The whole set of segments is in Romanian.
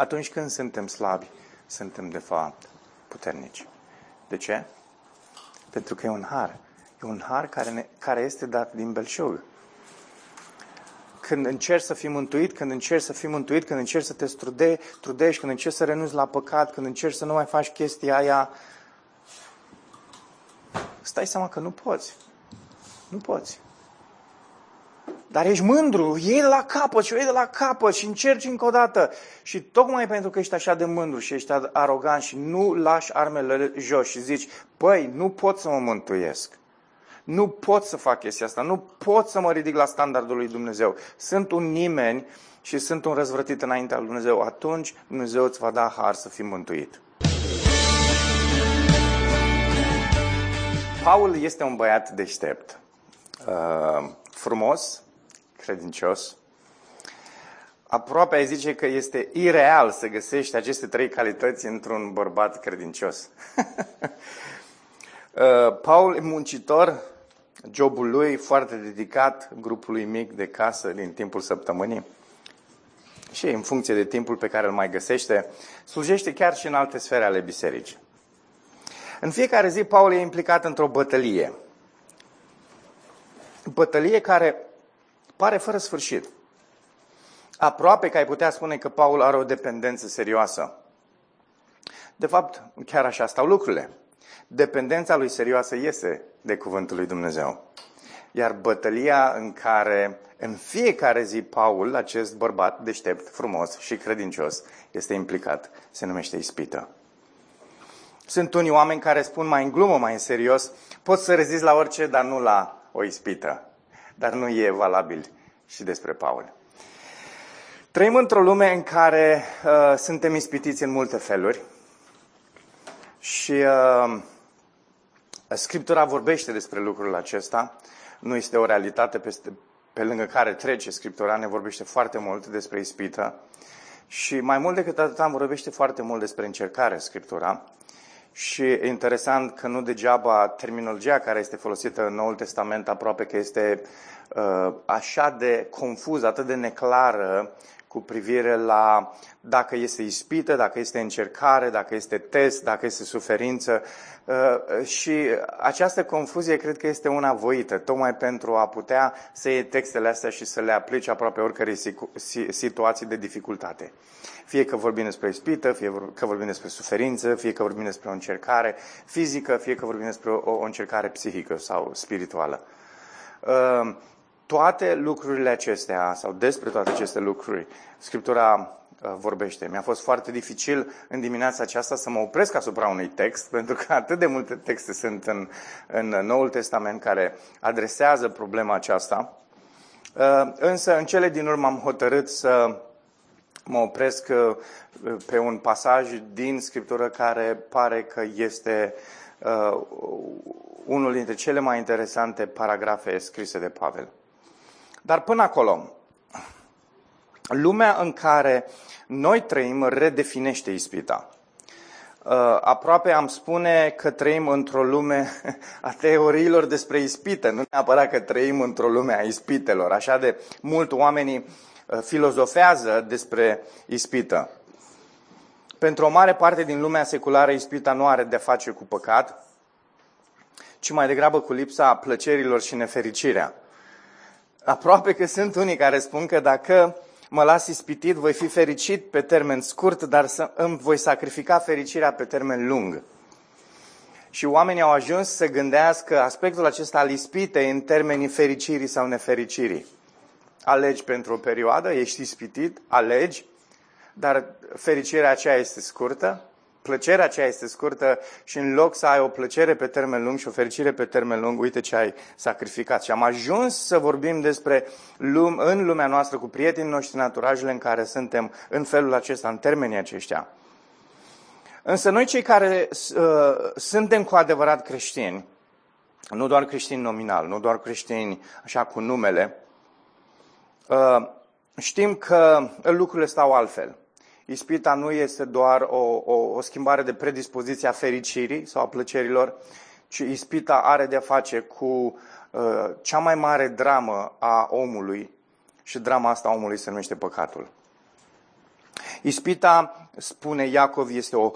Atunci când suntem slabi, suntem de fapt puternici. De ce? Pentru că e un har. E un har care, ne, care este dat din belșug. Când încerci să fii mântuit, când încerci să fii mântuit, când încerci să te strude, trudești, când încerci să renunți la păcat, când încerci să nu mai faci chestia aia, stai seama că nu poți. Nu poți. Dar ești mândru, iei de la capăt și o iei de la capăt și încerci încă o dată. Și tocmai pentru că ești așa de mândru și ești arogant și nu lași armele jos și zici, păi, nu pot să mă mântuiesc. Nu pot să fac chestia asta, nu pot să mă ridic la standardul lui Dumnezeu. Sunt un nimeni și sunt un răzvrătit înaintea lui Dumnezeu. Atunci Dumnezeu îți va da har să fii mântuit. Paul este un băiat deștept, uh, frumos, credincios. Aproape ai zice că este ireal să găsești aceste trei calități într-un bărbat credincios. Uh, Paul e muncitor, jobul lui foarte dedicat grupului mic de casă din timpul săptămânii și în funcție de timpul pe care îl mai găsește, slujește chiar și în alte sfere ale bisericii. În fiecare zi, Paul e implicat într-o bătălie. Bătălie care pare fără sfârșit. Aproape că ai putea spune că Paul are o dependență serioasă. De fapt, chiar așa stau lucrurile. Dependența lui serioasă iese de cuvântul lui Dumnezeu. Iar bătălia în care în fiecare zi Paul, acest bărbat deștept, frumos și credincios, este implicat, se numește ispită. Sunt unii oameni care spun mai în glumă, mai în serios, pot să rezist la orice, dar nu la o ispită. Dar nu e valabil și despre Paul. Trăim într-o lume în care uh, suntem ispitiți în multe feluri și uh, Scriptura vorbește despre lucrul acesta. Nu este o realitate peste, pe lângă care trece Scriptura, ne vorbește foarte mult despre ispită. Și mai mult decât atât, vorbește foarte mult despre încercare Scriptura. Și e interesant că nu degeaba terminologia care este folosită în Noul Testament aproape că este uh, așa de confuză, atât de neclară cu privire la dacă este ispită, dacă este încercare, dacă este test, dacă este suferință. Uh, și această confuzie cred că este una voită, tocmai pentru a putea să iei textele astea și să le aplici aproape oricărei situații de dificultate. Fie că vorbim despre ispită, fie că vorbim despre suferință, fie că vorbim despre o încercare fizică, fie că vorbim despre o, o încercare psihică sau spirituală. Uh, toate lucrurile acestea, sau despre toate aceste lucruri, Scriptura uh, vorbește. Mi-a fost foarte dificil în dimineața aceasta să mă opresc asupra unui text, pentru că atât de multe texte sunt în, în Noul Testament care adresează problema aceasta. Uh, însă, în cele din urmă am hotărât să mă opresc uh, pe un pasaj din Scriptură care pare că este unul dintre cele mai interesante paragrafe scrise de Pavel. Dar până acolo, lumea în care noi trăim redefinește ispita. Uh, aproape am spune că trăim într-o lume a teoriilor despre ispită, nu neapărat că trăim într-o lume a ispitelor. Așa de mult oamenii uh, filozofează despre ispită. Pentru o mare parte din lumea seculară, ispita nu are de face cu păcat, ci mai degrabă cu lipsa plăcerilor și nefericirea. Aproape că sunt unii care spun că dacă mă las ispitit, voi fi fericit pe termen scurt, dar să îmi voi sacrifica fericirea pe termen lung. Și oamenii au ajuns să gândească aspectul acesta al ispitei în termenii fericirii sau nefericirii. Alegi pentru o perioadă, ești ispitit, alegi, dar fericirea aceea este scurtă, plăcerea aceea este scurtă și în loc să ai o plăcere pe termen lung și o fericire pe termen lung, uite ce ai sacrificat. Și am ajuns să vorbim despre lume, în lumea noastră cu prietenii noștri naturajele în care suntem în felul acesta, în termenii aceștia. Însă noi cei care uh, suntem cu adevărat creștini, nu doar creștini nominal, nu doar creștini așa cu numele, uh, știm că lucrurile stau altfel. Ispita nu este doar o, o, o schimbare de predispoziție a fericirii sau a plăcerilor, ci ispita are de-a face cu uh, cea mai mare dramă a omului și drama asta a omului se numește păcatul. Ispita, spune Iacov, este o,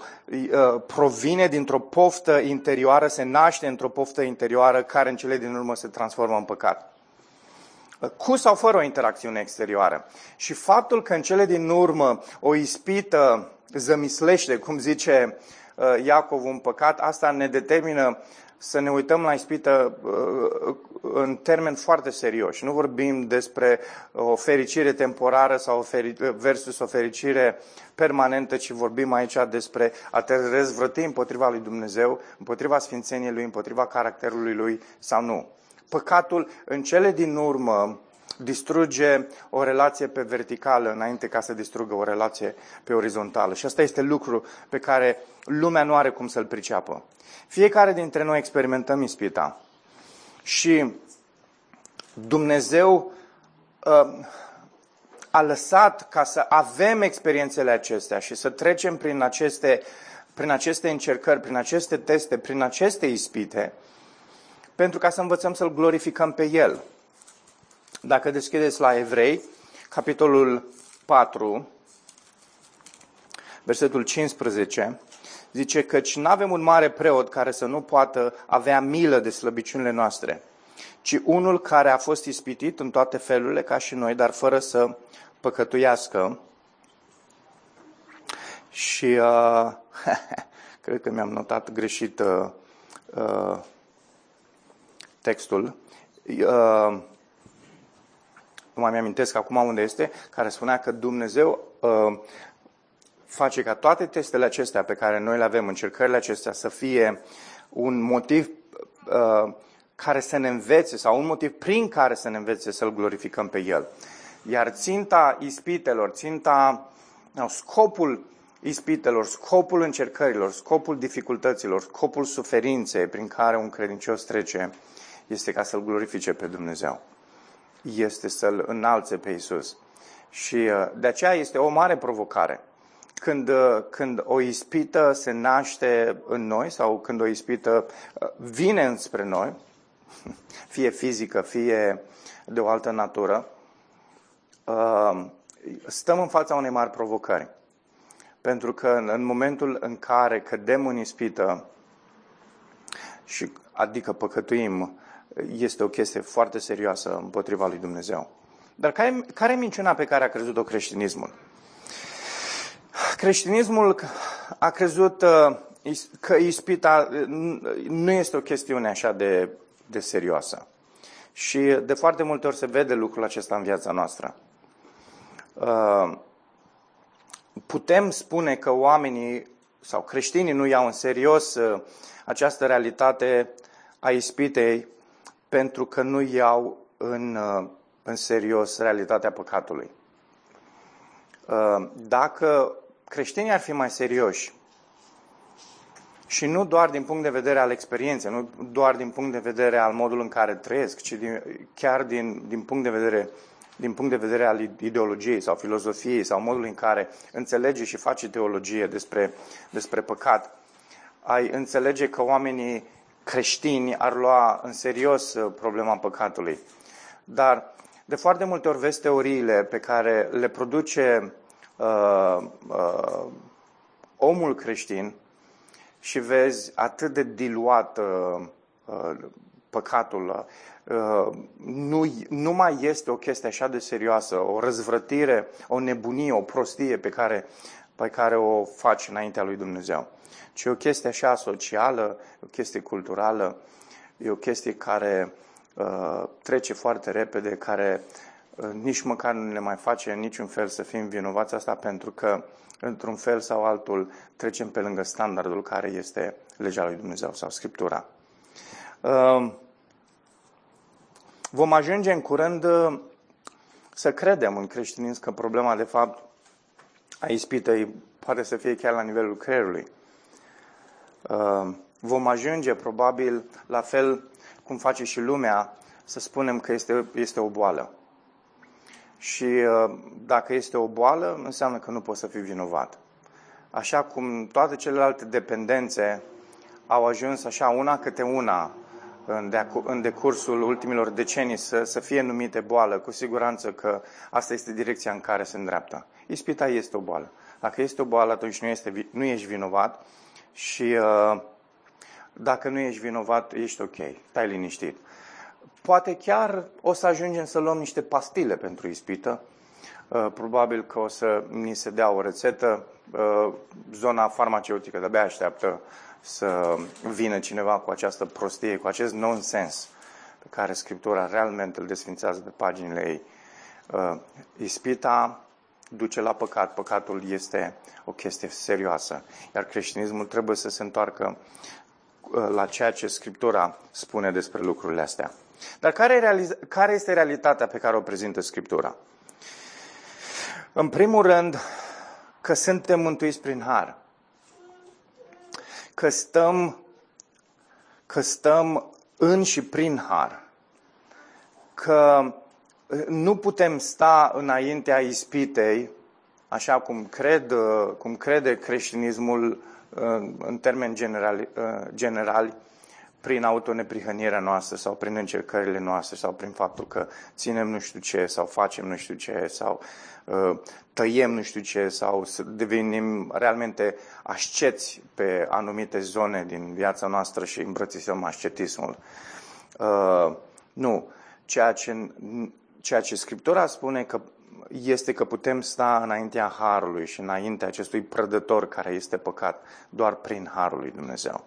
provine dintr-o poftă interioară, se naște într-o poftă interioară care în cele din urmă se transformă în păcat. Cu sau fără o interacțiune exterioară. Și faptul că în cele din urmă o ispită zămislește, cum zice Iacov, un păcat, asta ne determină să ne uităm la ispită uh, în termeni foarte serioși. Nu vorbim despre o fericire temporară sau versus o fericire permanentă, ci vorbim aici despre a te răzvrăti împotriva lui Dumnezeu, împotriva sfințeniei lui, împotriva caracterului lui sau nu. Păcatul în cele din urmă distruge o relație pe verticală înainte ca să distrugă o relație pe orizontală. Și asta este lucru pe care lumea nu are cum să-l priceapă. Fiecare dintre noi experimentăm ispita. Și Dumnezeu uh, a lăsat ca să avem experiențele acestea și să trecem prin aceste, prin aceste încercări, prin aceste teste, prin aceste ispite, pentru ca să învățăm să-L glorificăm pe El. Dacă deschideți la Evrei, capitolul 4, versetul 15, zice căci nu avem un mare preot care să nu poată avea milă de slăbiciunile noastre, ci unul care a fost ispitit în toate felurile ca și noi, dar fără să păcătuiască. Și uh, cred că mi-am notat greșit uh, uh, textul. Uh, nu mai mi-amintesc acum unde este, care spunea că Dumnezeu uh, face ca toate testele acestea pe care noi le avem, încercările acestea, să fie un motiv uh, care să ne învețe sau un motiv prin care să ne învețe să-L glorificăm pe El. Iar ținta ispitelor, ținta, no, scopul ispitelor, scopul încercărilor, scopul dificultăților, scopul suferinței prin care un credincios trece, este ca să-L glorifice pe Dumnezeu. Este să-L înalțe pe Isus. Și uh, de aceea este o mare provocare când, uh, când o ispită se naște în noi sau când o ispită uh, vine înspre noi, fie fizică, fie de o altă natură, uh, stăm în fața unei mari provocări. Pentru că în momentul în care cădem în ispită, și adică păcătuim, este o chestie foarte serioasă împotriva lui Dumnezeu. Dar care, care e minciuna pe care a crezut-o creștinismul? Creștinismul a crezut uh, că ispita uh, nu este o chestiune așa de, de serioasă. Și de foarte multe ori se vede lucrul acesta în viața noastră. Uh, putem spune că oamenii sau creștinii nu iau în serios această realitate a ispitei pentru că nu iau în, în serios realitatea păcatului. Dacă creștinii ar fi mai serioși și nu doar din punct de vedere al experienței, nu doar din punct de vedere al modului în care trăiesc, ci din, chiar din, din, punct de vedere, din punct de vedere al ideologiei sau filozofiei sau modului în care înțelege și face teologie despre, despre păcat, ai înțelege că oamenii creștini ar lua în serios uh, problema păcatului. Dar de foarte multe ori vezi teoriile pe care le produce uh, uh, omul creștin și vezi atât de diluat uh, uh, păcatul, uh, nu, nu mai este o chestie așa de serioasă, o răzvrătire, o nebunie, o prostie pe care, pe care o faci înaintea lui Dumnezeu. Ci o chestie așa socială, o chestie culturală, e o chestie care uh, trece foarte repede, care nici măcar nu ne mai face în niciun fel să fim vinovați asta pentru că, într-un fel sau altul, trecem pe lângă standardul care este legea lui Dumnezeu sau Scriptura. Ehm, vom ajunge în curând uh, să credem în creștinism că problema, de fapt, a ispitei poate să fie chiar la nivelul creierului. Ehm, vom ajunge, probabil, la fel cum face și lumea, să spunem că este, este o boală. Și uh, dacă este o boală, înseamnă că nu poți să fii vinovat. Așa cum toate celelalte dependențe au ajuns așa una câte una în, de- în decursul ultimilor decenii să, să fie numite boală, cu siguranță că asta este direcția în care se îndreaptă. Ispita este o boală. Dacă este o boală, atunci nu, este, nu ești vinovat și uh, dacă nu ești vinovat, ești ok, stai liniștit. Poate chiar o să ajungem să luăm niște pastile pentru ispită. Uh, probabil că o să ni se dea o rețetă. Uh, zona farmaceutică de-abia așteaptă să vină cineva cu această prostie, cu acest nonsens pe care Scriptura realmente îl desfințează pe paginile ei. Uh, ispita duce la păcat. Păcatul este o chestie serioasă. Iar creștinismul trebuie să se întoarcă la ceea ce Scriptura spune despre lucrurile astea. Dar care, care este realitatea pe care o prezintă Scriptura? În primul rând, că suntem mântuiți prin har. Că stăm, că stăm în și prin har. Că nu putem sta înaintea ispitei, așa cum, cred, cum crede creștinismul în termeni generali, generali prin autoneprihănirea noastră sau prin încercările noastre sau prin faptul că ținem nu știu ce sau facem nu știu ce sau uh, tăiem nu știu ce sau să devenim realmente asceți pe anumite zone din viața noastră și îmbrățișăm ascetismul. Uh, nu. Ceea ce, ceea ce Scriptura spune că este că putem sta înaintea Harului și înaintea acestui prădător care este păcat doar prin Harul lui Dumnezeu.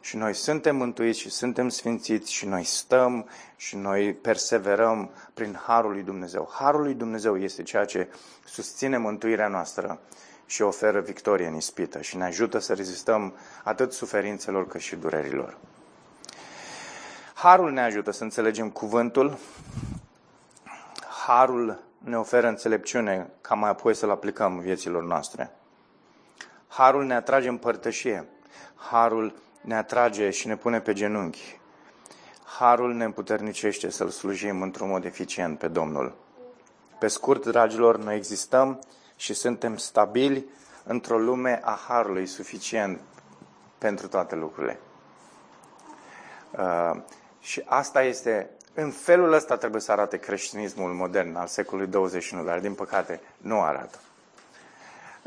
Și noi suntem mântuiți și suntem sfințiți și noi stăm și noi perseverăm prin Harul lui Dumnezeu. Harul lui Dumnezeu este ceea ce susține mântuirea noastră și oferă victorie în ispită și ne ajută să rezistăm atât suferințelor cât și durerilor. Harul ne ajută să înțelegem cuvântul, Harul ne oferă înțelepciune ca mai apoi să-l aplicăm în vieților noastre. Harul ne atrage în părtășie. Harul ne atrage și ne pune pe genunchi. Harul ne împuternicește să-L slujim într-un mod eficient pe Domnul. Pe scurt, dragilor, noi existăm și suntem stabili într-o lume a Harului suficient pentru toate lucrurile. Uh, și asta este, în felul ăsta trebuie să arate creștinismul modern al secolului 21, dar din păcate nu arată.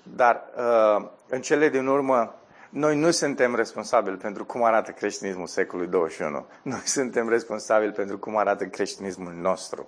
Dar uh, în cele din urmă, noi nu suntem responsabili pentru cum arată creștinismul secolului 21. Noi suntem responsabili pentru cum arată creștinismul nostru.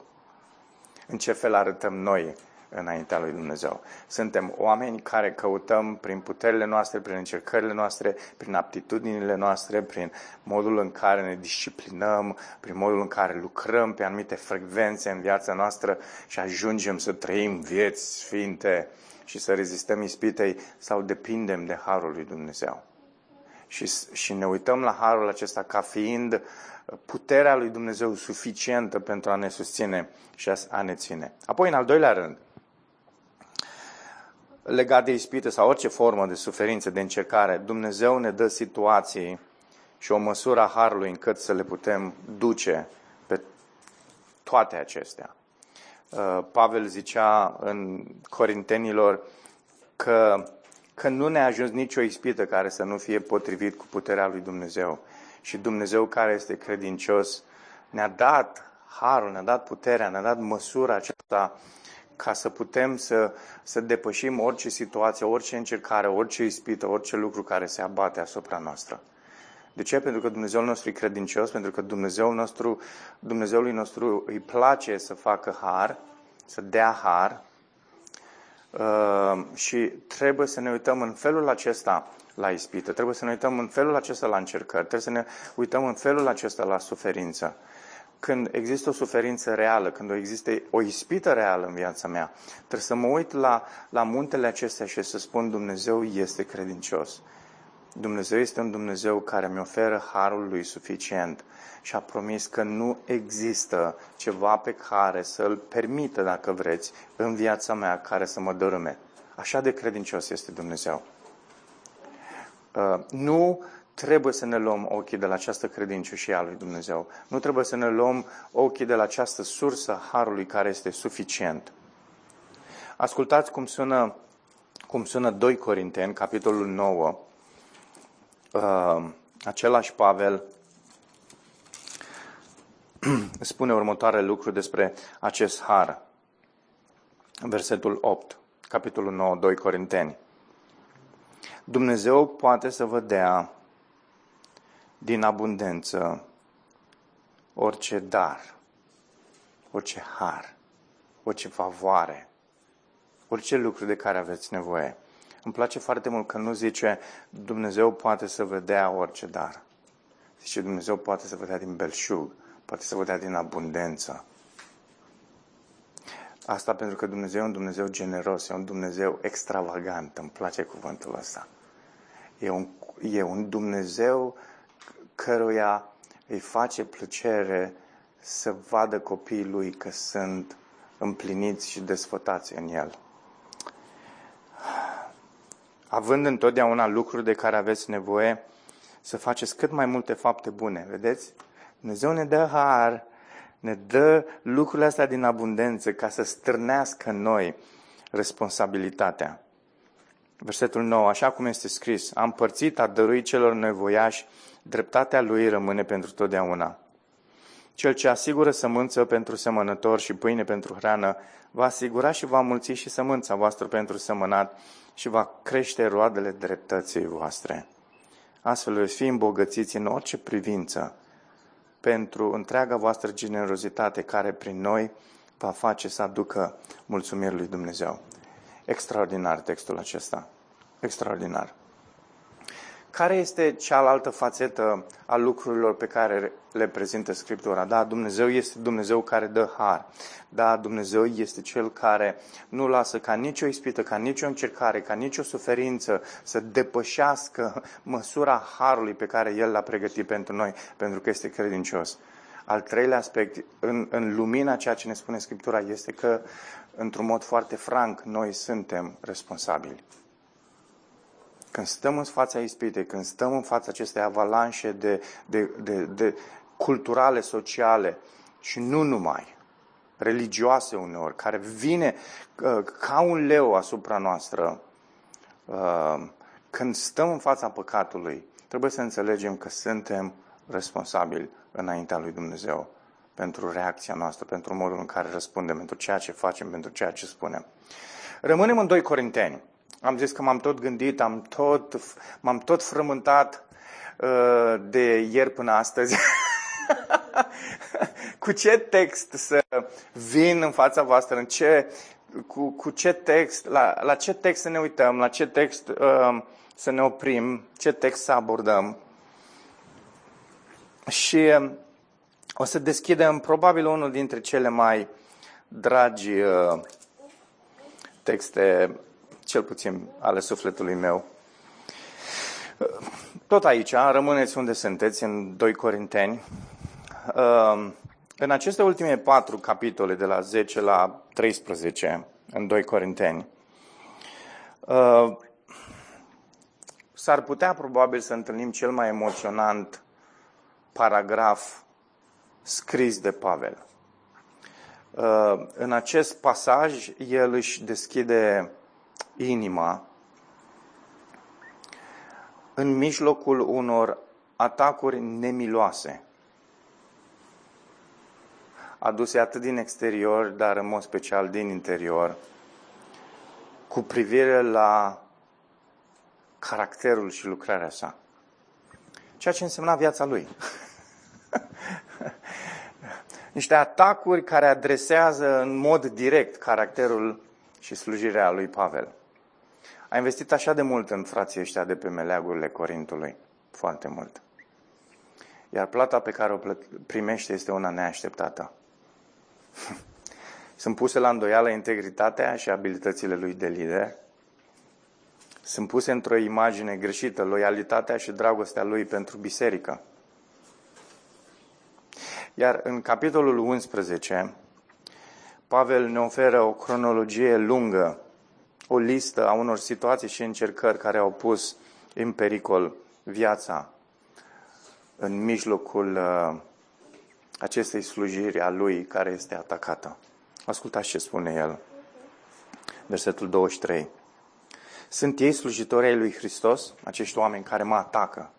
În ce fel arătăm noi înaintea lui Dumnezeu. Suntem oameni care căutăm prin puterile noastre, prin încercările noastre, prin aptitudinile noastre, prin modul în care ne disciplinăm, prin modul în care lucrăm pe anumite frecvențe în viața noastră și ajungem să trăim vieți sfinte și să rezistăm ispitei sau depindem de Harul lui Dumnezeu. Și, și ne uităm la Harul acesta ca fiind puterea lui Dumnezeu suficientă pentru a ne susține și a ne ține. Apoi, în al doilea rând, legat de ispită sau orice formă de suferință, de încercare, Dumnezeu ne dă situații și o măsură a Harului încât să le putem duce pe toate acestea. Uh, Pavel zicea în Corintenilor că, că nu ne-a ajuns nicio ispită care să nu fie potrivit cu puterea lui Dumnezeu. Și Dumnezeu care este credincios ne-a dat harul, ne-a dat puterea, ne-a dat măsura aceasta ca să putem să, să depășim orice situație, orice încercare, orice ispită, orice lucru care se abate asupra noastră. De ce? Pentru că Dumnezeul nostru e credincios, pentru că Dumnezeul nostru, Dumnezeului nostru îi place să facă har, să dea har uh, și trebuie să ne uităm în felul acesta la ispită, trebuie să ne uităm în felul acesta la încercări, trebuie să ne uităm în felul acesta la suferință. Când există o suferință reală, când există o ispită reală în viața mea, trebuie să mă uit la, la muntele acestea și să spun Dumnezeu este credincios. Dumnezeu este un Dumnezeu care mi oferă harul lui suficient și a promis că nu există ceva pe care să-l permită, dacă vreți, în viața mea care să mă dărâme. Așa de credincios este Dumnezeu. Uh, nu trebuie să ne luăm ochii de la această credincioșie a lui Dumnezeu. Nu trebuie să ne luăm ochii de la această sursă harului care este suficient. Ascultați cum sună, cum sună 2 Corinteni, capitolul 9, uh, același Pavel spune următoare lucru despre acest har. Versetul 8, capitolul 9, 2 Corinteni. Dumnezeu poate să vă dea din abundență orice dar, orice har, orice favoare, orice lucru de care aveți nevoie. Îmi place foarte mult că nu zice Dumnezeu poate să vă dea orice dar. Zice Dumnezeu poate să vă dea din belșug, poate să vă dea din abundență. Asta pentru că Dumnezeu e un Dumnezeu generos, e un Dumnezeu extravagant. Îmi place cuvântul ăsta. E un, e un Dumnezeu căruia îi face plăcere să vadă copiii lui că sunt împliniți și desfătați în el. Având întotdeauna lucruri de care aveți nevoie, să faceți cât mai multe fapte bune. Vedeți? Dumnezeu ne dă har, ne dă lucrurile astea din abundență ca să strânească în noi responsabilitatea. Versetul 9, așa cum este scris, am părțit, a dăruit celor nevoiași, dreptatea lui rămâne pentru totdeauna. Cel ce asigură sămânță pentru semănător și pâine pentru hrană, va asigura și va mulți și sămânța voastră pentru sămânat și va crește roadele dreptății voastre. Astfel veți fi îmbogățiți în orice privință pentru întreaga voastră generozitate care prin noi va face să aducă mulțumiri lui Dumnezeu. Extraordinar textul acesta. Extraordinar. Care este cealaltă fațetă a lucrurilor pe care le prezintă Scriptura? Da, Dumnezeu este Dumnezeu care dă har. Da, Dumnezeu este Cel care nu lasă ca nicio ispită, ca nicio încercare, ca nicio suferință să depășească măsura harului pe care El l-a pregătit pentru noi, pentru că este credincios. Al treilea aspect, în, în lumina ceea ce ne spune Scriptura, este că, într-un mod foarte franc, noi suntem responsabili. Când stăm în fața ispitei, când stăm în fața acestei avalanșe de, de, de, de culturale, sociale și nu numai, religioase uneori, care vine uh, ca un leu asupra noastră, uh, când stăm în fața păcatului, trebuie să înțelegem că suntem responsabili înaintea lui Dumnezeu pentru reacția noastră, pentru modul în care răspundem, pentru ceea ce facem, pentru ceea ce spunem. Rămânem în 2 Corinteni. Am zis că m-am tot gândit, am tot, m-am tot frământat uh, de ieri până astăzi. cu ce text să vin în fața voastră, în ce, cu, cu ce text, la, la ce text să ne uităm, la ce text uh, să ne oprim, ce text să abordăm. Și uh, o să deschidem probabil unul dintre cele mai dragi uh, texte cel puțin ale sufletului meu. Tot aici, rămâneți unde sunteți, în 2 Corinteni. Ehm, în aceste ultime patru capitole, de la 10 la 13, în 2 Corinteni, ehm, s-ar putea probabil să întâlnim cel mai emoționant paragraf scris de Pavel. Ehm, în acest pasaj, el își deschide inima în mijlocul unor atacuri nemiloase, aduse atât din exterior, dar în mod special din interior, cu privire la caracterul și lucrarea sa. Ceea ce însemna viața lui. Niște atacuri care adresează în mod direct caracterul și slujirea lui Pavel. A investit așa de mult în frații ăștia de pe meleagurile Corintului. Foarte mult. Iar plata pe care o primește este una neașteptată. Sunt puse la îndoială integritatea și abilitățile lui de lider. Sunt puse într-o imagine greșită loialitatea și dragostea lui pentru biserică. Iar în capitolul 11, Pavel ne oferă o cronologie lungă o listă a unor situații și încercări care au pus în pericol viața în mijlocul uh, acestei slujiri a lui care este atacată. Ascultați ce spune el. Versetul 23. Sunt ei slujitori ai lui Hristos, acești oameni care mă atacă,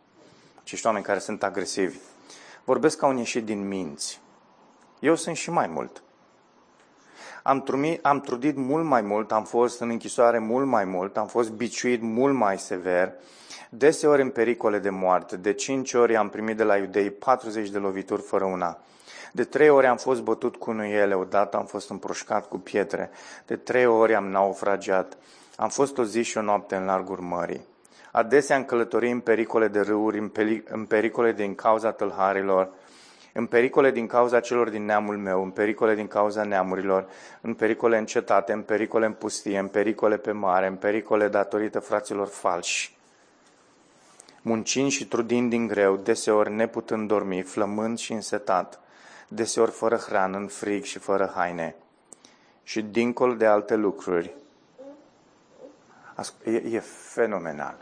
acești oameni care sunt agresivi. Vorbesc ca un ieșit din minți. Eu sunt și mai mult. Am, trumit, am trudit mult mai mult, am fost în închisoare mult mai mult, am fost biciuit mult mai sever, deseori în pericole de moarte. De cinci ori am primit de la iudei 40 de lovituri fără una. De trei ori am fost bătut cu nuiele, odată am fost împroșcat cu pietre, de trei ori am naufragiat, am fost o zi și o noapte în largul mării. Adesea am călătorit în pericole de râuri, în pericole din cauza tâlharilor, în pericole din cauza celor din neamul meu, în pericole din cauza neamurilor, în pericole în cetate, în pericole în pustie, în pericole pe mare, în pericole datorită fraților falși. Muncind și trudind din greu, deseori neputând dormi, flămând și însetat, deseori fără hrană, în frig și fără haine. Și dincolo de alte lucruri, e, e fenomenal.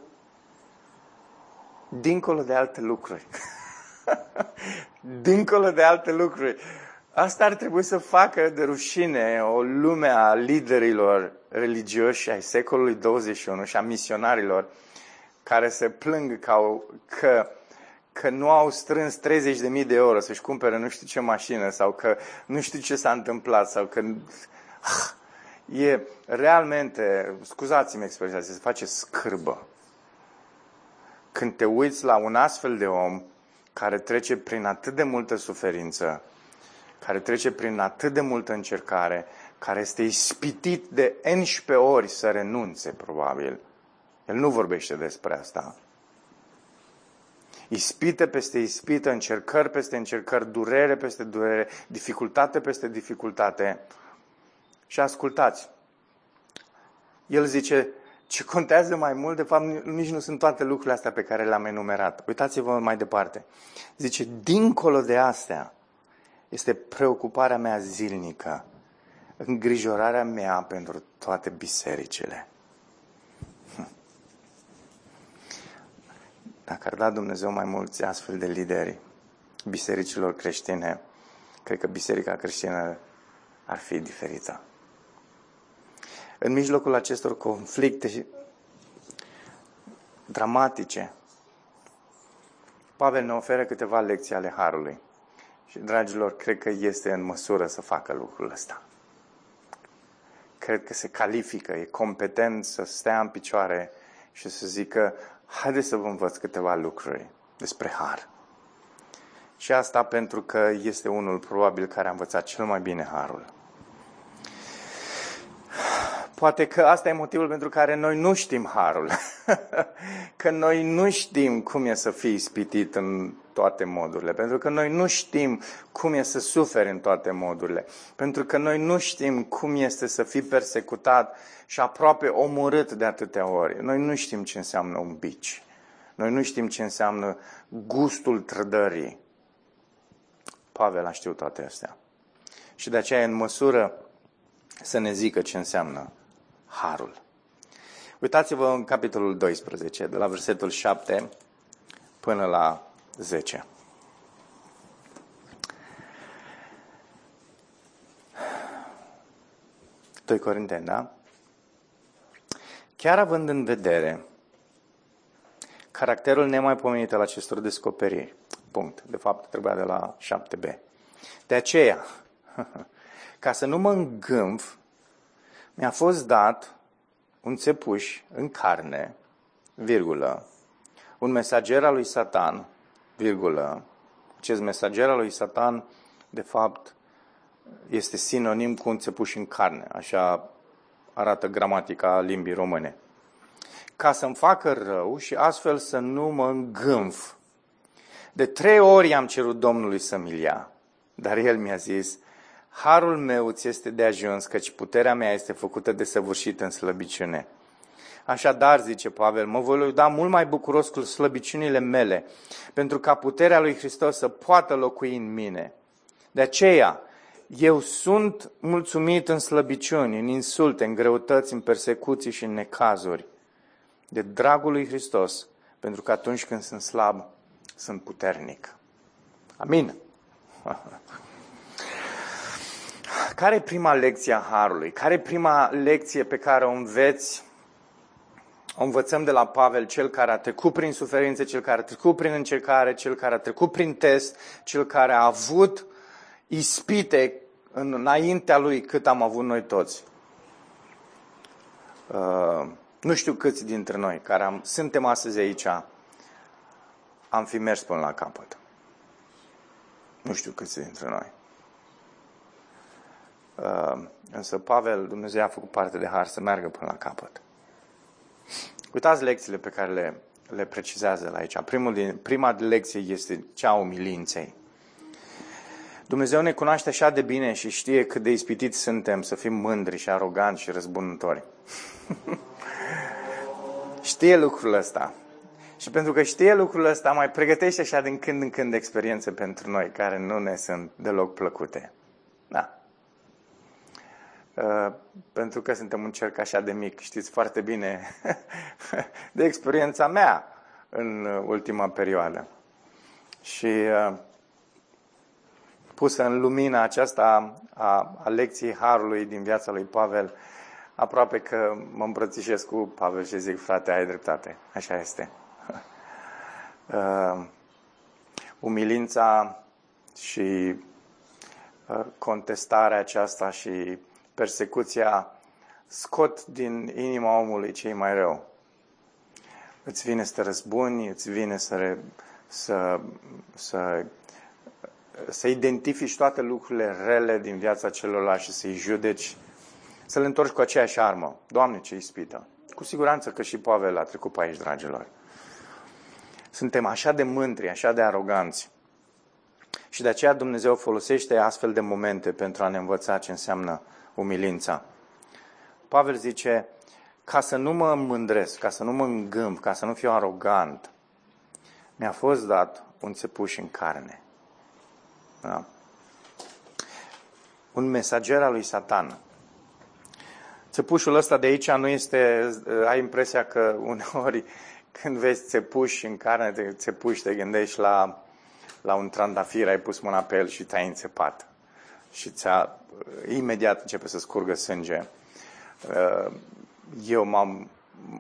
Dincolo de alte lucruri. dincolo de alte lucruri. Asta ar trebui să facă de rușine o lume a liderilor religioși ai secolului 21 și a misionarilor care se plâng că, că, că nu au strâns 30.000 de euro să-și cumpere nu știu ce mașină sau că nu știu ce s-a întâmplat sau că e realmente, scuzați-mi expresia, se face scârbă. Când te uiți la un astfel de om care trece prin atât de multă suferință, care trece prin atât de multă încercare, care este ispitit de 11 ori să renunțe, probabil. El nu vorbește despre asta. Ispite peste ispită, încercări peste încercări, durere peste durere, dificultate peste dificultate. Și ascultați, el zice, ce contează mai mult, de fapt, nici nu sunt toate lucrurile astea pe care le-am enumerat. Uitați-vă mai departe. Zice, dincolo de astea, este preocuparea mea zilnică, îngrijorarea mea pentru toate bisericile. Hm. Dacă ar da Dumnezeu mai mulți astfel de lideri bisericilor creștine, cred că biserica creștină ar fi diferită în mijlocul acestor conflicte dramatice, Pavel ne oferă câteva lecții ale Harului. Și, dragilor, cred că este în măsură să facă lucrul ăsta. Cred că se califică, e competent să stea în picioare și să zică, haideți să vă învăț câteva lucruri despre Har. Și asta pentru că este unul probabil care a învățat cel mai bine Harul. Poate că asta e motivul pentru care noi nu știm harul. că noi nu știm cum e să fii ispitit în toate modurile. Pentru că noi nu știm cum e să suferi în toate modurile. Pentru că noi nu știm cum este să fii persecutat și aproape omorât de atâtea ori. Noi nu știm ce înseamnă un bici. Noi nu știm ce înseamnă gustul trădării. Pavel a știut toate astea. Și de aceea e în măsură să ne zică ce înseamnă harul. Uitați-vă în capitolul 12, de la versetul 7 până la 10. Doi Corinteni, da? Chiar având în vedere caracterul nemaipomenit al acestor descoperiri, punct, de fapt trebuia de la 7b. De aceea, ca să nu mă îngânf mi-a fost dat un țepuș în carne, virgulă, un mesager al lui Satan, virgulă. Acest mesager al lui Satan, de fapt, este sinonim cu un țepuș în carne, așa arată gramatica limbii române. Ca să-mi facă rău și astfel să nu mă îngânf. De trei ori am cerut Domnului să-mi ia, dar el mi-a zis, Harul meu ți este de ajuns, căci puterea mea este făcută de săvârșit în slăbiciune. Așadar, zice Pavel, mă voi da mult mai bucuros cu slăbiciunile mele, pentru ca puterea lui Hristos să poată locui în mine. De aceea, eu sunt mulțumit în slăbiciuni, în insulte, în greutăți, în persecuții și în necazuri, de dragul lui Hristos, pentru că atunci când sunt slab, sunt puternic. Amin. Care e prima lecție a Harului? Care e prima lecție pe care o înveți o învățăm de la Pavel, cel care a trecut prin suferințe, cel care a trecut prin încercare, cel care a trecut prin test, cel care a avut ispite înaintea lui cât am avut noi toți. Uh, nu știu câți dintre noi care am, suntem astăzi aici, am fi mers până la capăt. Nu știu câți dintre noi. Uh, însă Pavel, Dumnezeu a făcut parte de har să meargă până la capăt. Uitați lecțiile pe care le, le precizează la aici. Primul din, prima lecție este cea a umilinței. Dumnezeu ne cunoaște așa de bine și știe cât de ispitiți suntem să fim mândri și aroganți și răzbunători. știe lucrul ăsta. Și pentru că știe lucrul ăsta, mai pregătește așa din când în când experiențe pentru noi, care nu ne sunt deloc plăcute. Da. Uh, pentru că suntem un cerc așa de mic, știți foarte bine de experiența mea în ultima perioadă. Și uh, pusă în lumina aceasta a, a lecției Harului din viața lui Pavel, aproape că mă îmbrățișez cu Pavel și zic, frate, ai dreptate. Așa este. Uh, umilința și uh, contestarea aceasta și persecuția scot din inima omului cei mai rău. Îți vine să te răzbuni, îți vine să, re, să, să să identifici toate lucrurile rele din viața celorlalți și să-i judeci, să le întorci cu aceeași armă. Doamne, ce ispită! Cu siguranță că și Pavel a trecut pe aici, dragilor. Suntem așa de mântri, așa de aroganți. Și de aceea Dumnezeu folosește astfel de momente pentru a ne învăța ce înseamnă umilința. Pavel zice, ca să nu mă mândresc, ca să nu mă îngâmp, ca să nu fiu arogant, mi-a fost dat un țepuș în carne. Da? Un mesager al lui Satan. Țepușul ăsta de aici nu este, ai impresia că uneori când vezi țepuși în carne, de țepuși, te gândești la, la un trandafir, ai pus mâna pe el și te-ai înțepat. Și ți-a, imediat începe să scurgă sânge. Eu m-am,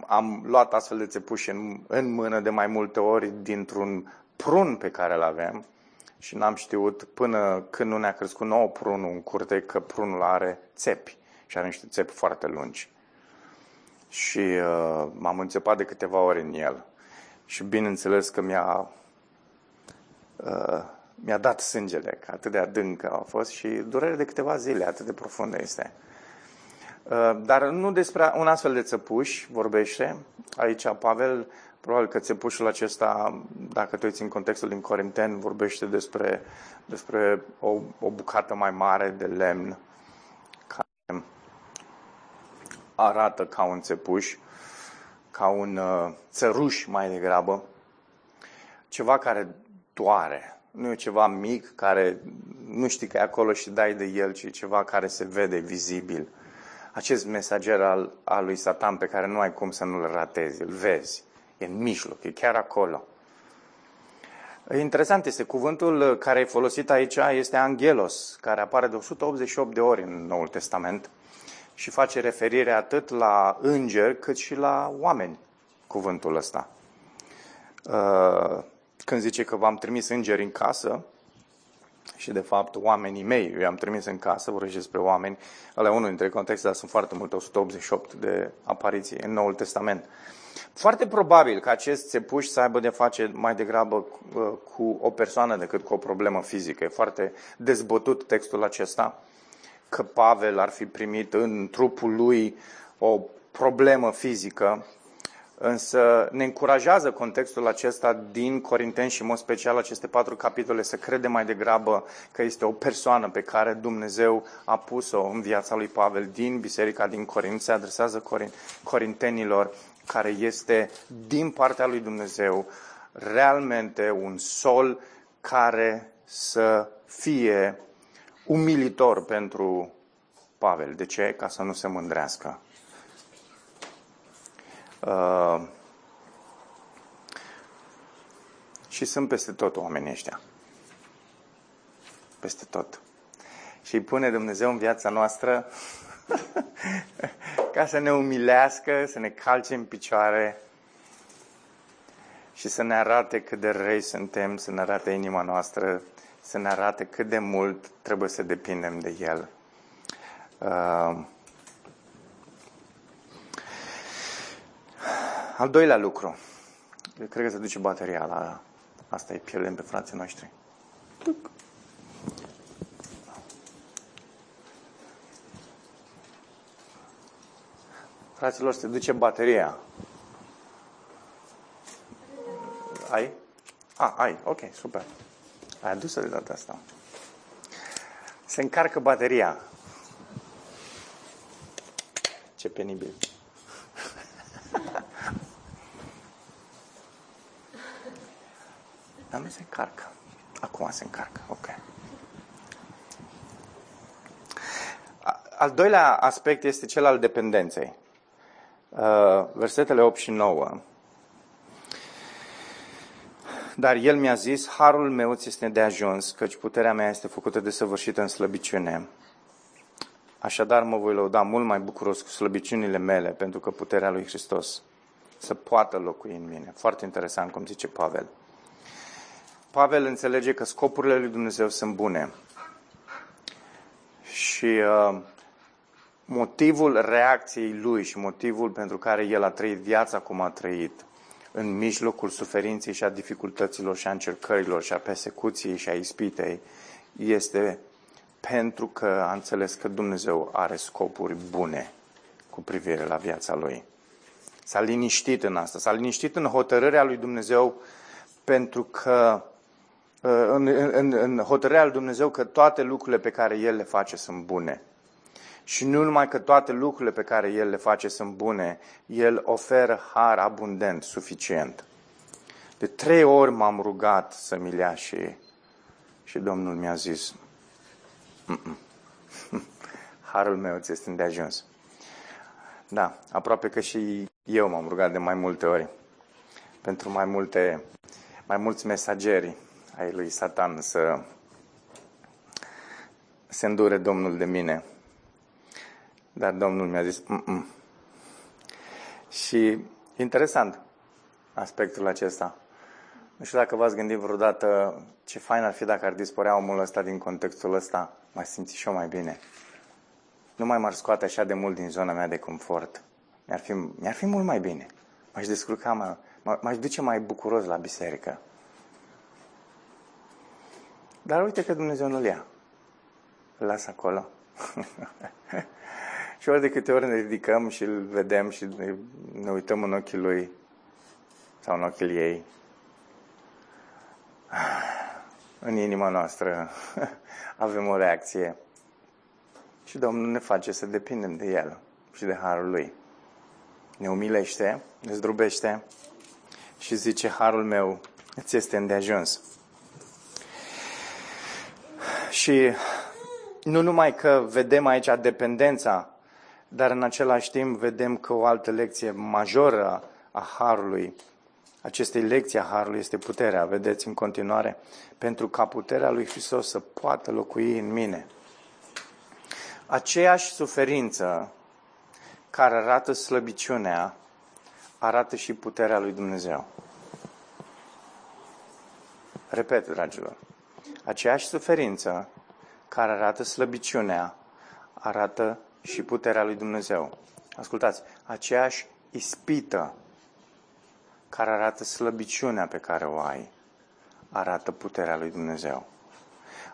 am luat astfel de țepuși în, în mână de mai multe ori dintr-un prun pe care îl avem și n-am știut până când nu ne-a crescut nou prunul în curte că prunul are țepi și are niște țepi foarte lungi. Și uh, m-am înțepat de câteva ori în el. Și bineînțeles că mi-a, uh, mi-a dat sângele, că atât de adâncă a fost și durere de câteva zile, atât de profundă este. Uh, dar nu despre un astfel de țăpuș vorbește. Aici Pavel Probabil că țepușul acesta, dacă te uiți în contextul din Corinteni, vorbește despre, despre o, o bucată mai mare de lemn care arată ca un țepuș, ca un uh, țăruș mai degrabă, ceva care doare. Nu e ceva mic care nu știi că e acolo și dai de el, ci ceva care se vede vizibil. Acest mesager al, al lui Satan pe care nu ai cum să nu-l ratezi, îl vezi E în mijloc, e chiar acolo. Interesant este, cuvântul care e folosit aici este angelos, care apare de 188 de ori în Noul Testament și face referire atât la îngeri cât și la oameni, cuvântul ăsta. Uh, când zice că v-am trimis îngeri în casă, și de fapt oamenii mei, eu i-am trimis în casă, vorbesc despre oameni, ăla unul dintre contexte, dar sunt foarte multe, 188 de apariții în Noul Testament. Foarte probabil că acest țepuș să aibă de face mai degrabă uh, cu o persoană decât cu o problemă fizică. E foarte dezbătut textul acesta că Pavel ar fi primit în trupul lui o problemă fizică, însă ne încurajează contextul acesta din Corinteni și în mod special aceste patru capitole să crede mai degrabă că este o persoană pe care Dumnezeu a pus-o în viața lui Pavel din biserica din Corint, se adresează corintenilor care este din partea lui Dumnezeu realmente un sol care să fie umilitor pentru Pavel. De ce? Ca să nu se mândrească. Uh, și sunt peste tot oamenii ăștia. Peste tot. Și îi pune Dumnezeu în viața noastră ca să ne umilească, să ne calce în picioare și să ne arate cât de răi suntem, să ne arate inima noastră să ne arate cât de mult trebuie să depindem de El. Uh, al doilea lucru. Eu cred că se duce bateria la asta, îi pierdem pe frații noștri. Fraților, se duce bateria. Ai? A, ai, ok, super. Ai adus-o de data asta. Se încarcă bateria. Ce penibil. Dar nu se încarcă. Acum se încarcă, ok. Al doilea aspect este cel al dependenței. Uh, versetele 8 și 9. Dar el mi-a zis, harul meu ți este de ajuns, căci puterea mea este făcută de săvârșită în slăbiciune. Așadar mă voi lăuda mult mai bucuros cu slăbiciunile mele, pentru că puterea lui Hristos să poată locui în mine. Foarte interesant cum zice Pavel. Pavel înțelege că scopurile lui Dumnezeu sunt bune. Și uh, motivul reacției lui și motivul pentru care el a trăit viața cum a trăit, în mijlocul suferinței și a dificultăților și a încercărilor și a persecuției și a ispitei, este pentru că a înțeles că Dumnezeu are scopuri bune cu privire la viața lui. S-a liniștit în asta, s-a liniștit în hotărârea lui Dumnezeu pentru că în, în, în hotărârea lui Dumnezeu că toate lucrurile pe care El le face sunt bune. Și nu numai că toate lucrurile pe care El le face sunt bune, El oferă har abundent, suficient. De trei ori m-am rugat să mi lea și, și Domnul mi-a zis, Mm-mm. harul meu ți este ajuns. Da, aproape că și eu m-am rugat de mai multe ori pentru mai multe, mai mulți mesageri ai lui Satan să se îndure Domnul de mine. Dar Domnul mi-a zis, Mm-mm. și interesant aspectul acesta. Nu știu dacă v-ați gândit vreodată ce fain ar fi dacă ar dispărea omul ăsta din contextul ăsta, mai simți și eu mai bine. Nu mai m-ar scoate așa de mult din zona mea de confort. Mi-ar fi, mi-ar fi mult mai bine. M-aș descurca, m-aș duce mai bucuros la biserică. Dar uite că Dumnezeu nu-l ia. Îl lasă acolo. și ori de câte ori ne ridicăm și îl vedem și ne uităm în ochii lui sau în ochii ei, în inima noastră avem o reacție. Și Domnul ne face să depindem de El și de Harul Lui. Ne umilește, ne zdrubește și zice, Harul meu îți este îndeajuns. Și nu numai că vedem aici dependența, dar în același timp vedem că o altă lecție majoră a Harului, acestei lecții a Harului este puterea. Vedeți în continuare, pentru ca puterea lui Hristos să poată locui în mine. Aceeași suferință care arată slăbiciunea, arată și puterea lui Dumnezeu. Repet, dragilor, Aceeași suferință care arată slăbiciunea, arată și puterea lui Dumnezeu. Ascultați, aceeași ispită care arată slăbiciunea pe care o ai, arată puterea lui Dumnezeu.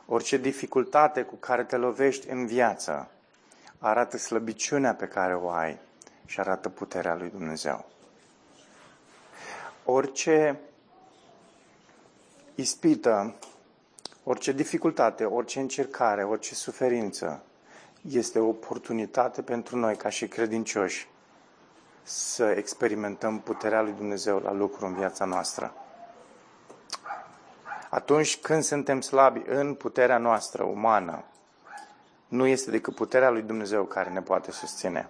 Orice dificultate cu care te lovești în viață, arată slăbiciunea pe care o ai și arată puterea lui Dumnezeu. Orice ispită Orice dificultate, orice încercare, orice suferință este o oportunitate pentru noi ca și credincioși să experimentăm puterea lui Dumnezeu la lucru în viața noastră. Atunci când suntem slabi în puterea noastră umană, nu este decât puterea lui Dumnezeu care ne poate susține.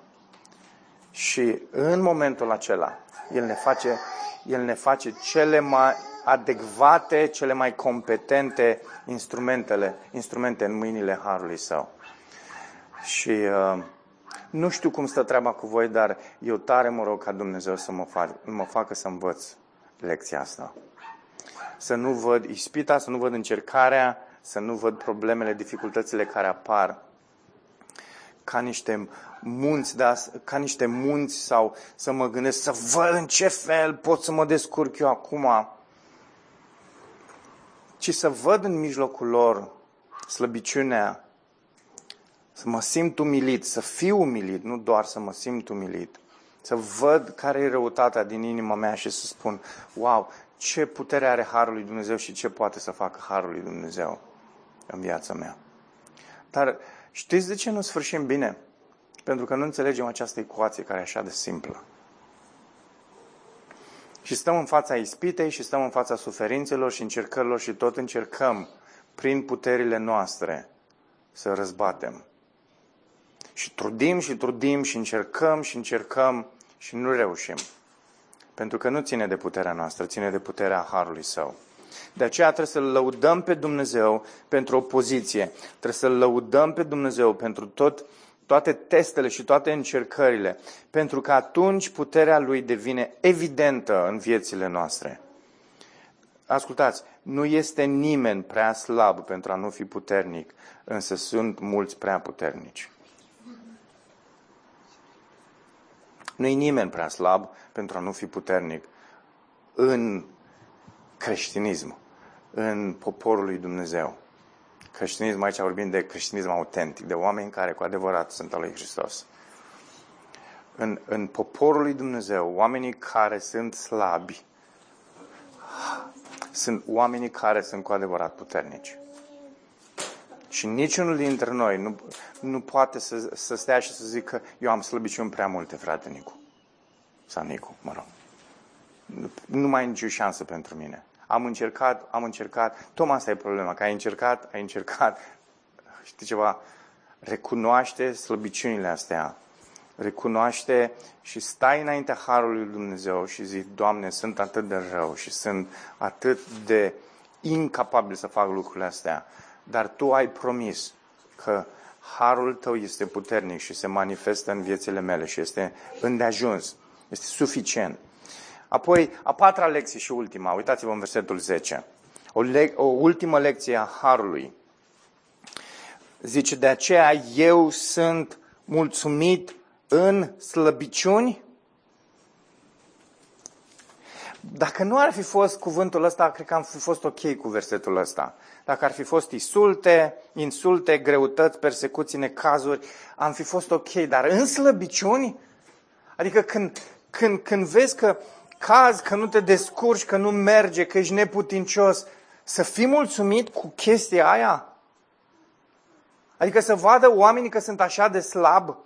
Și în momentul acela, El ne face, El ne face cele mai adecvate, cele mai competente instrumentele, instrumente în mâinile Harului Său. Și uh, nu știu cum stă treaba cu voi, dar eu tare mă rog ca Dumnezeu să mă, fac, mă facă să învăț lecția asta. Să nu văd ispita, să nu văd încercarea să nu văd problemele, dificultățile care apar ca niște munți, da, ca niște munți sau să mă gândesc să văd în ce fel pot să mă descurc eu acum, ci să văd în mijlocul lor slăbiciunea, să mă simt umilit, să fiu umilit, nu doar să mă simt umilit, să văd care e răutatea din inima mea și să spun, wow, ce putere are Harul lui Dumnezeu și ce poate să facă Harul lui Dumnezeu în viața mea. Dar știți de ce nu sfârșim bine? Pentru că nu înțelegem această ecuație care e așa de simplă. Și stăm în fața ispitei și stăm în fața suferințelor și încercărilor și tot încercăm prin puterile noastre să răzbatem. Și trudim și trudim și încercăm și încercăm și nu reușim. Pentru că nu ține de puterea noastră, ține de puterea Harului Său. De aceea trebuie să-L lăudăm pe Dumnezeu pentru o poziție. Trebuie să-L lăudăm pe Dumnezeu pentru tot, toate testele și toate încercările. Pentru că atunci puterea Lui devine evidentă în viețile noastre. Ascultați, nu este nimeni prea slab pentru a nu fi puternic, însă sunt mulți prea puternici. Nu e nimeni prea slab pentru a nu fi puternic în creștinism, în poporul lui Dumnezeu. Creștinism, aici vorbim de creștinism autentic, de oameni care cu adevărat sunt al lui Hristos. În, în poporul lui Dumnezeu, oamenii care sunt slabi, sunt oamenii care sunt cu adevărat puternici. Și niciunul dintre noi nu, nu poate să, să stea și să zică eu am slăbiciuni prea multe, frate Nicu. Sau Nicu, mă rog. Nu, nu mai e nicio șansă pentru mine. Am încercat, am încercat. Tocmai asta e problema, că ai încercat, ai încercat. Știi ceva? Recunoaște slăbiciunile astea. Recunoaște și stai înaintea Harului lui Dumnezeu și zici, Doamne, sunt atât de rău și sunt atât de incapabil să fac lucrurile astea. Dar Tu ai promis că Harul Tău este puternic și se manifestă în viețile mele și este îndeajuns, este suficient. Apoi, a patra lecție și ultima, uitați-vă în versetul 10. O, le- o ultimă lecție a Harului. Zice, de aceea eu sunt mulțumit în slăbiciuni. Dacă nu ar fi fost cuvântul ăsta, cred că am fi fost ok cu versetul ăsta. Dacă ar fi fost insulte, insulte, greutăți, persecuții, necazuri, am fi fost ok. Dar în slăbiciuni, adică când, când, când vezi că caz, că nu te descurci, că nu merge, că ești neputincios, să fii mulțumit cu chestia aia? Adică să vadă oamenii că sunt așa de slab?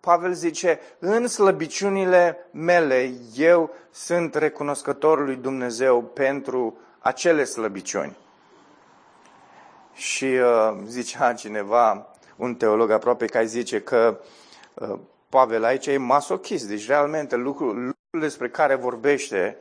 Pavel zice, în slăbiciunile mele eu sunt recunoscător lui Dumnezeu pentru acele slăbiciuni. Și uh, zicea cineva, un teolog aproape, care zice că uh, Pavel aici e masochist, deci realmente lucrul, despre care vorbește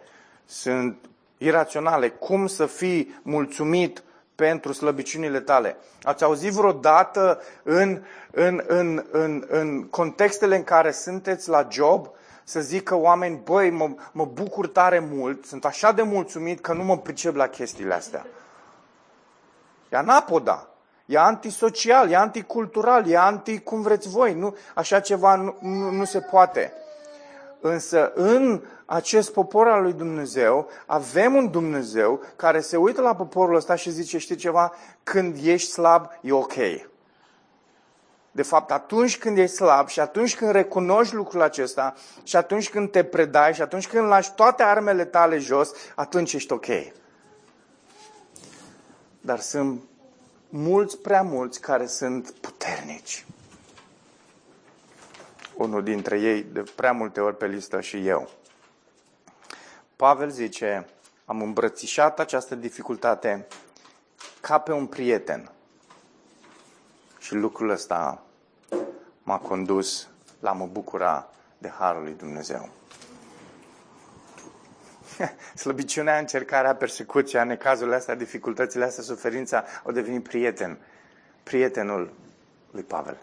sunt iraționale. Cum să fii mulțumit pentru slăbiciunile tale? Ați auzit vreodată în, în, în, în, în contextele în care sunteți la job să zică oameni, băi, mă, mă bucur tare mult, sunt așa de mulțumit că nu mă pricep la chestiile astea. E anapoda. E antisocial, e anticultural, e anti cum vreți voi. Nu, așa ceva nu, nu, nu se poate. Însă în acest popor al lui Dumnezeu avem un Dumnezeu care se uită la poporul ăsta și zice, știi ceva, când ești slab, e ok. De fapt, atunci când ești slab și atunci când recunoști lucrul acesta și atunci când te predai și atunci când lași toate armele tale jos, atunci ești ok. Dar sunt mulți, prea mulți care sunt puternici unul dintre ei de prea multe ori pe listă și eu. Pavel zice, am îmbrățișat această dificultate ca pe un prieten. Și lucrul ăsta m-a condus la mă bucura de Harul lui Dumnezeu. Slăbiciunea, încercarea, persecuția, necazurile astea, dificultățile astea, suferința, au devenit prieten. Prietenul lui Pavel.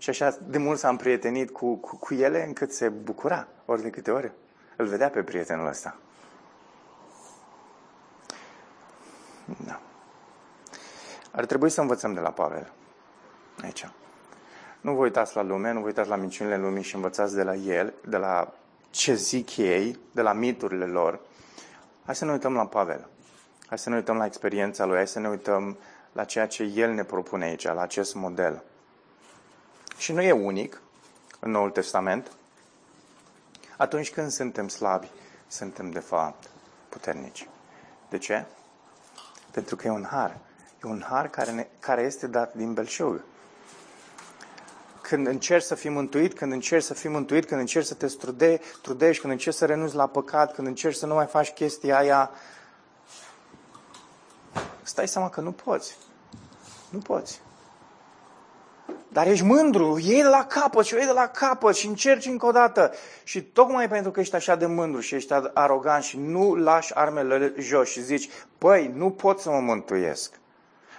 Și așa de mult s-a împrietenit cu, cu, cu ele încât se bucura ori de câte ori îl vedea pe prietenul ăsta. Da. Ar trebui să învățăm de la Pavel. Aici. Nu vă uitați la lume, nu vă uitați la minciunile lumii și învățați de la el, de la ce zic ei, de la miturile lor. Hai să ne uităm la Pavel. Hai să ne uităm la experiența lui, hai să ne uităm la ceea ce el ne propune aici, la acest model. Și nu e unic în Noul Testament. Atunci când suntem slabi, suntem de fapt puternici. De ce? Pentru că e un har. E un har care, ne, care este dat din belșug. Când încerci să fii mântuit, când încerci să fii mântuit, când încerci să te strude, trudești, când încerci să renunți la păcat, când încerci să nu mai faci chestia aia, stai seama că nu poți. Nu poți. Dar ești mândru, iei de la capăt și o iei de la capăt și încerci încă o dată. Și tocmai pentru că ești așa de mândru și ești arogant și nu lași armele jos și zici, păi, nu pot să mă mântuiesc.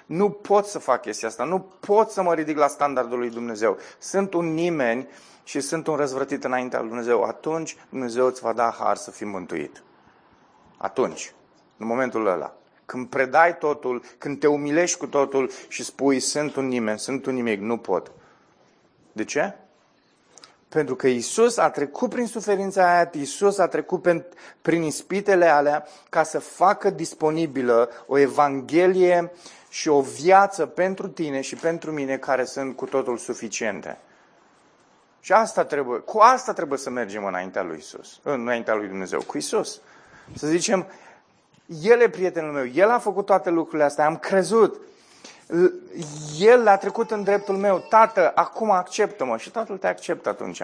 Nu pot să fac chestia asta, nu pot să mă ridic la standardul lui Dumnezeu. Sunt un nimeni și sunt un răzvrătit înaintea lui Dumnezeu. Atunci Dumnezeu îți va da har să fii mântuit. Atunci, în momentul ăla. Când predai totul, când te umilești cu totul și spui, sunt un nimeni, sunt un nimic, nu pot. De ce? Pentru că Isus a trecut prin suferința aia, Isus a trecut prin ispitele alea ca să facă disponibilă o evanghelie și o viață pentru tine și pentru mine care sunt cu totul suficiente. Și asta trebuie, cu asta trebuie să mergem înaintea lui Isus, înaintea lui Dumnezeu, cu Isus. Să zicem, El e prietenul meu, El a făcut toate lucrurile astea, am crezut. El a trecut în dreptul meu, Tată, acum acceptă-mă. Și Tatăl te acceptă atunci.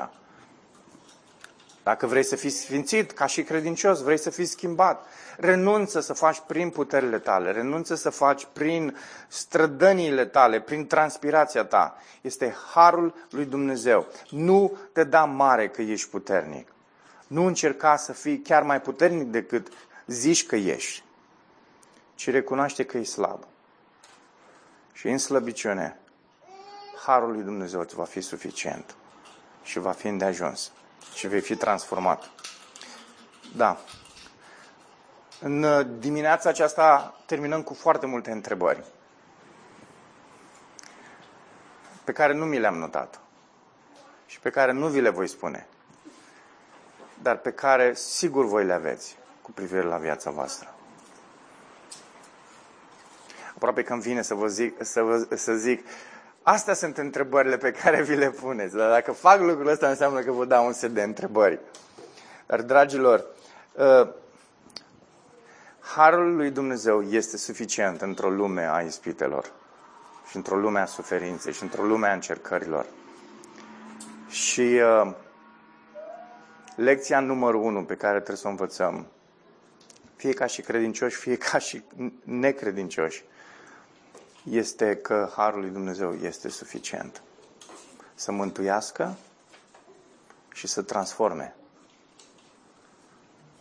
Dacă vrei să fii sfințit ca și credincios, vrei să fii schimbat, renunță să faci prin puterile tale, renunță să faci prin strădăniile tale, prin transpirația ta. Este harul lui Dumnezeu. Nu te da mare că ești puternic. Nu încerca să fii chiar mai puternic decât zici că ești, ci recunoaște că e slab. Și în slăbiciune, harul lui Dumnezeu îți va fi suficient și va fi îndeajuns și vei fi transformat. Da. În dimineața aceasta terminăm cu foarte multe întrebări pe care nu mi le-am notat și pe care nu vi le voi spune, dar pe care sigur voi le aveți cu privire la viața voastră. Aproape că îmi vine să vă zic, să, vă, să zic Astea sunt întrebările pe care vi le puneți. Dar dacă fac lucrul ăsta, înseamnă că vă dau un set de întrebări. Dar, dragilor, uh, harul lui Dumnezeu este suficient într-o lume a ispitelor și într-o lume a suferinței și într-o lume a încercărilor. Și uh, lecția numărul unu pe care trebuie să o învățăm, fie ca și credincioși, fie ca și necredincioși, este că Harul lui Dumnezeu este suficient să mântuiască și să transforme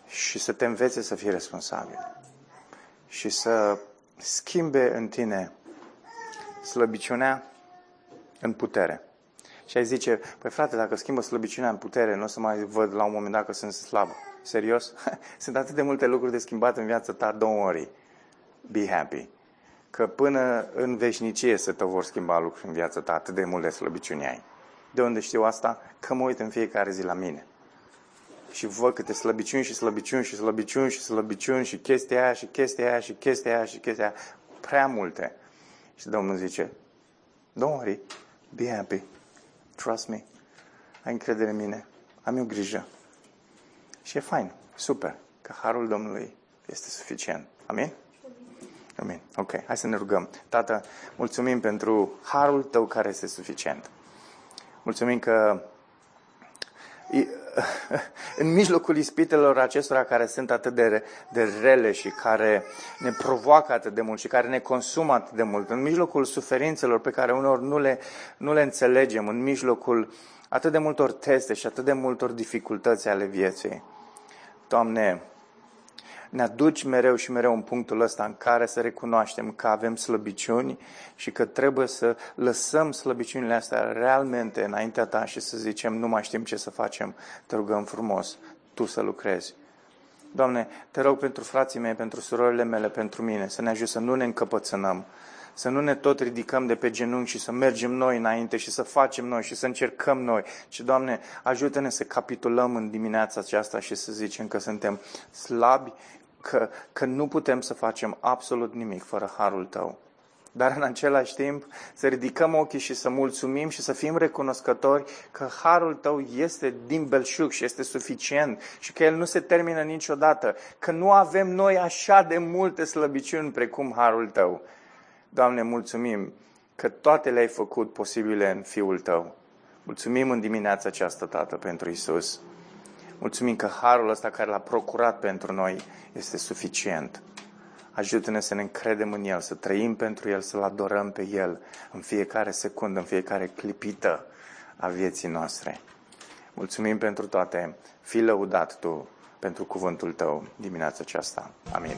și să te învețe să fii responsabil și să schimbe în tine slăbiciunea în putere. Și ai zice, păi frate, dacă schimbă slăbiciunea în putere, nu o să mai văd la un moment dat că sunt slab. Serios? sunt atât de multe lucruri de schimbat în viața ta, don't worry. Be happy că până în veșnicie se te vor schimba lucruri în viața ta, atât de multe slăbiciuni ai. De unde știu asta? Că mă uit în fiecare zi la mine. Și văd câte slăbiciuni și slăbiciuni și slăbiciuni și slăbiciuni și chestia aia și chestia aia și chestia aia și chestia aia. Prea multe. Și Domnul zice, don't worry, be happy, trust me, ai încredere în mine, am eu grijă. Și e fain, super, că harul Domnului este suficient. Amin? Amin. Ok, hai să ne rugăm. Tată, mulțumim pentru harul tău care este suficient. Mulțumim că în mijlocul ispitelor acestora care sunt atât de, de rele și care ne provoacă atât de mult și care ne consumă atât de mult, în mijlocul suferințelor pe care uneori nu le, nu le înțelegem, în mijlocul atât de multor teste și atât de multor dificultăți ale vieții. Doamne, ne aduci mereu și mereu în punctul ăsta în care să recunoaștem că avem slăbiciuni și că trebuie să lăsăm slăbiciunile astea realmente înaintea ta și să zicem nu mai știm ce să facem, te rugăm frumos, tu să lucrezi. Doamne, te rog pentru frații mei, pentru surorile mele, pentru mine, să ne ajut să nu ne încăpățânăm, Să nu ne tot ridicăm de pe genunchi și să mergem noi înainte și să facem noi și să încercăm noi. Și, Doamne, ajută-ne să capitulăm în dimineața aceasta și să zicem că suntem slabi, că, că nu putem să facem absolut nimic fără harul Tău dar în același timp să ridicăm ochii și să mulțumim și să fim recunoscători că harul tău este din belșug și este suficient și că el nu se termină niciodată, că nu avem noi așa de multe slăbiciuni precum harul tău. Doamne, mulțumim că toate le-ai făcut posibile în Fiul tău. Mulțumim în dimineața aceasta, Tată, pentru Isus. Mulțumim că harul ăsta care l-a procurat pentru noi este suficient. Ajută-ne să ne încredem în El, să trăim pentru El, să-L adorăm pe El în fiecare secundă, în fiecare clipită a vieții noastre. Mulțumim pentru toate. Fii lăudat Tu pentru cuvântul Tău dimineața aceasta. Amin.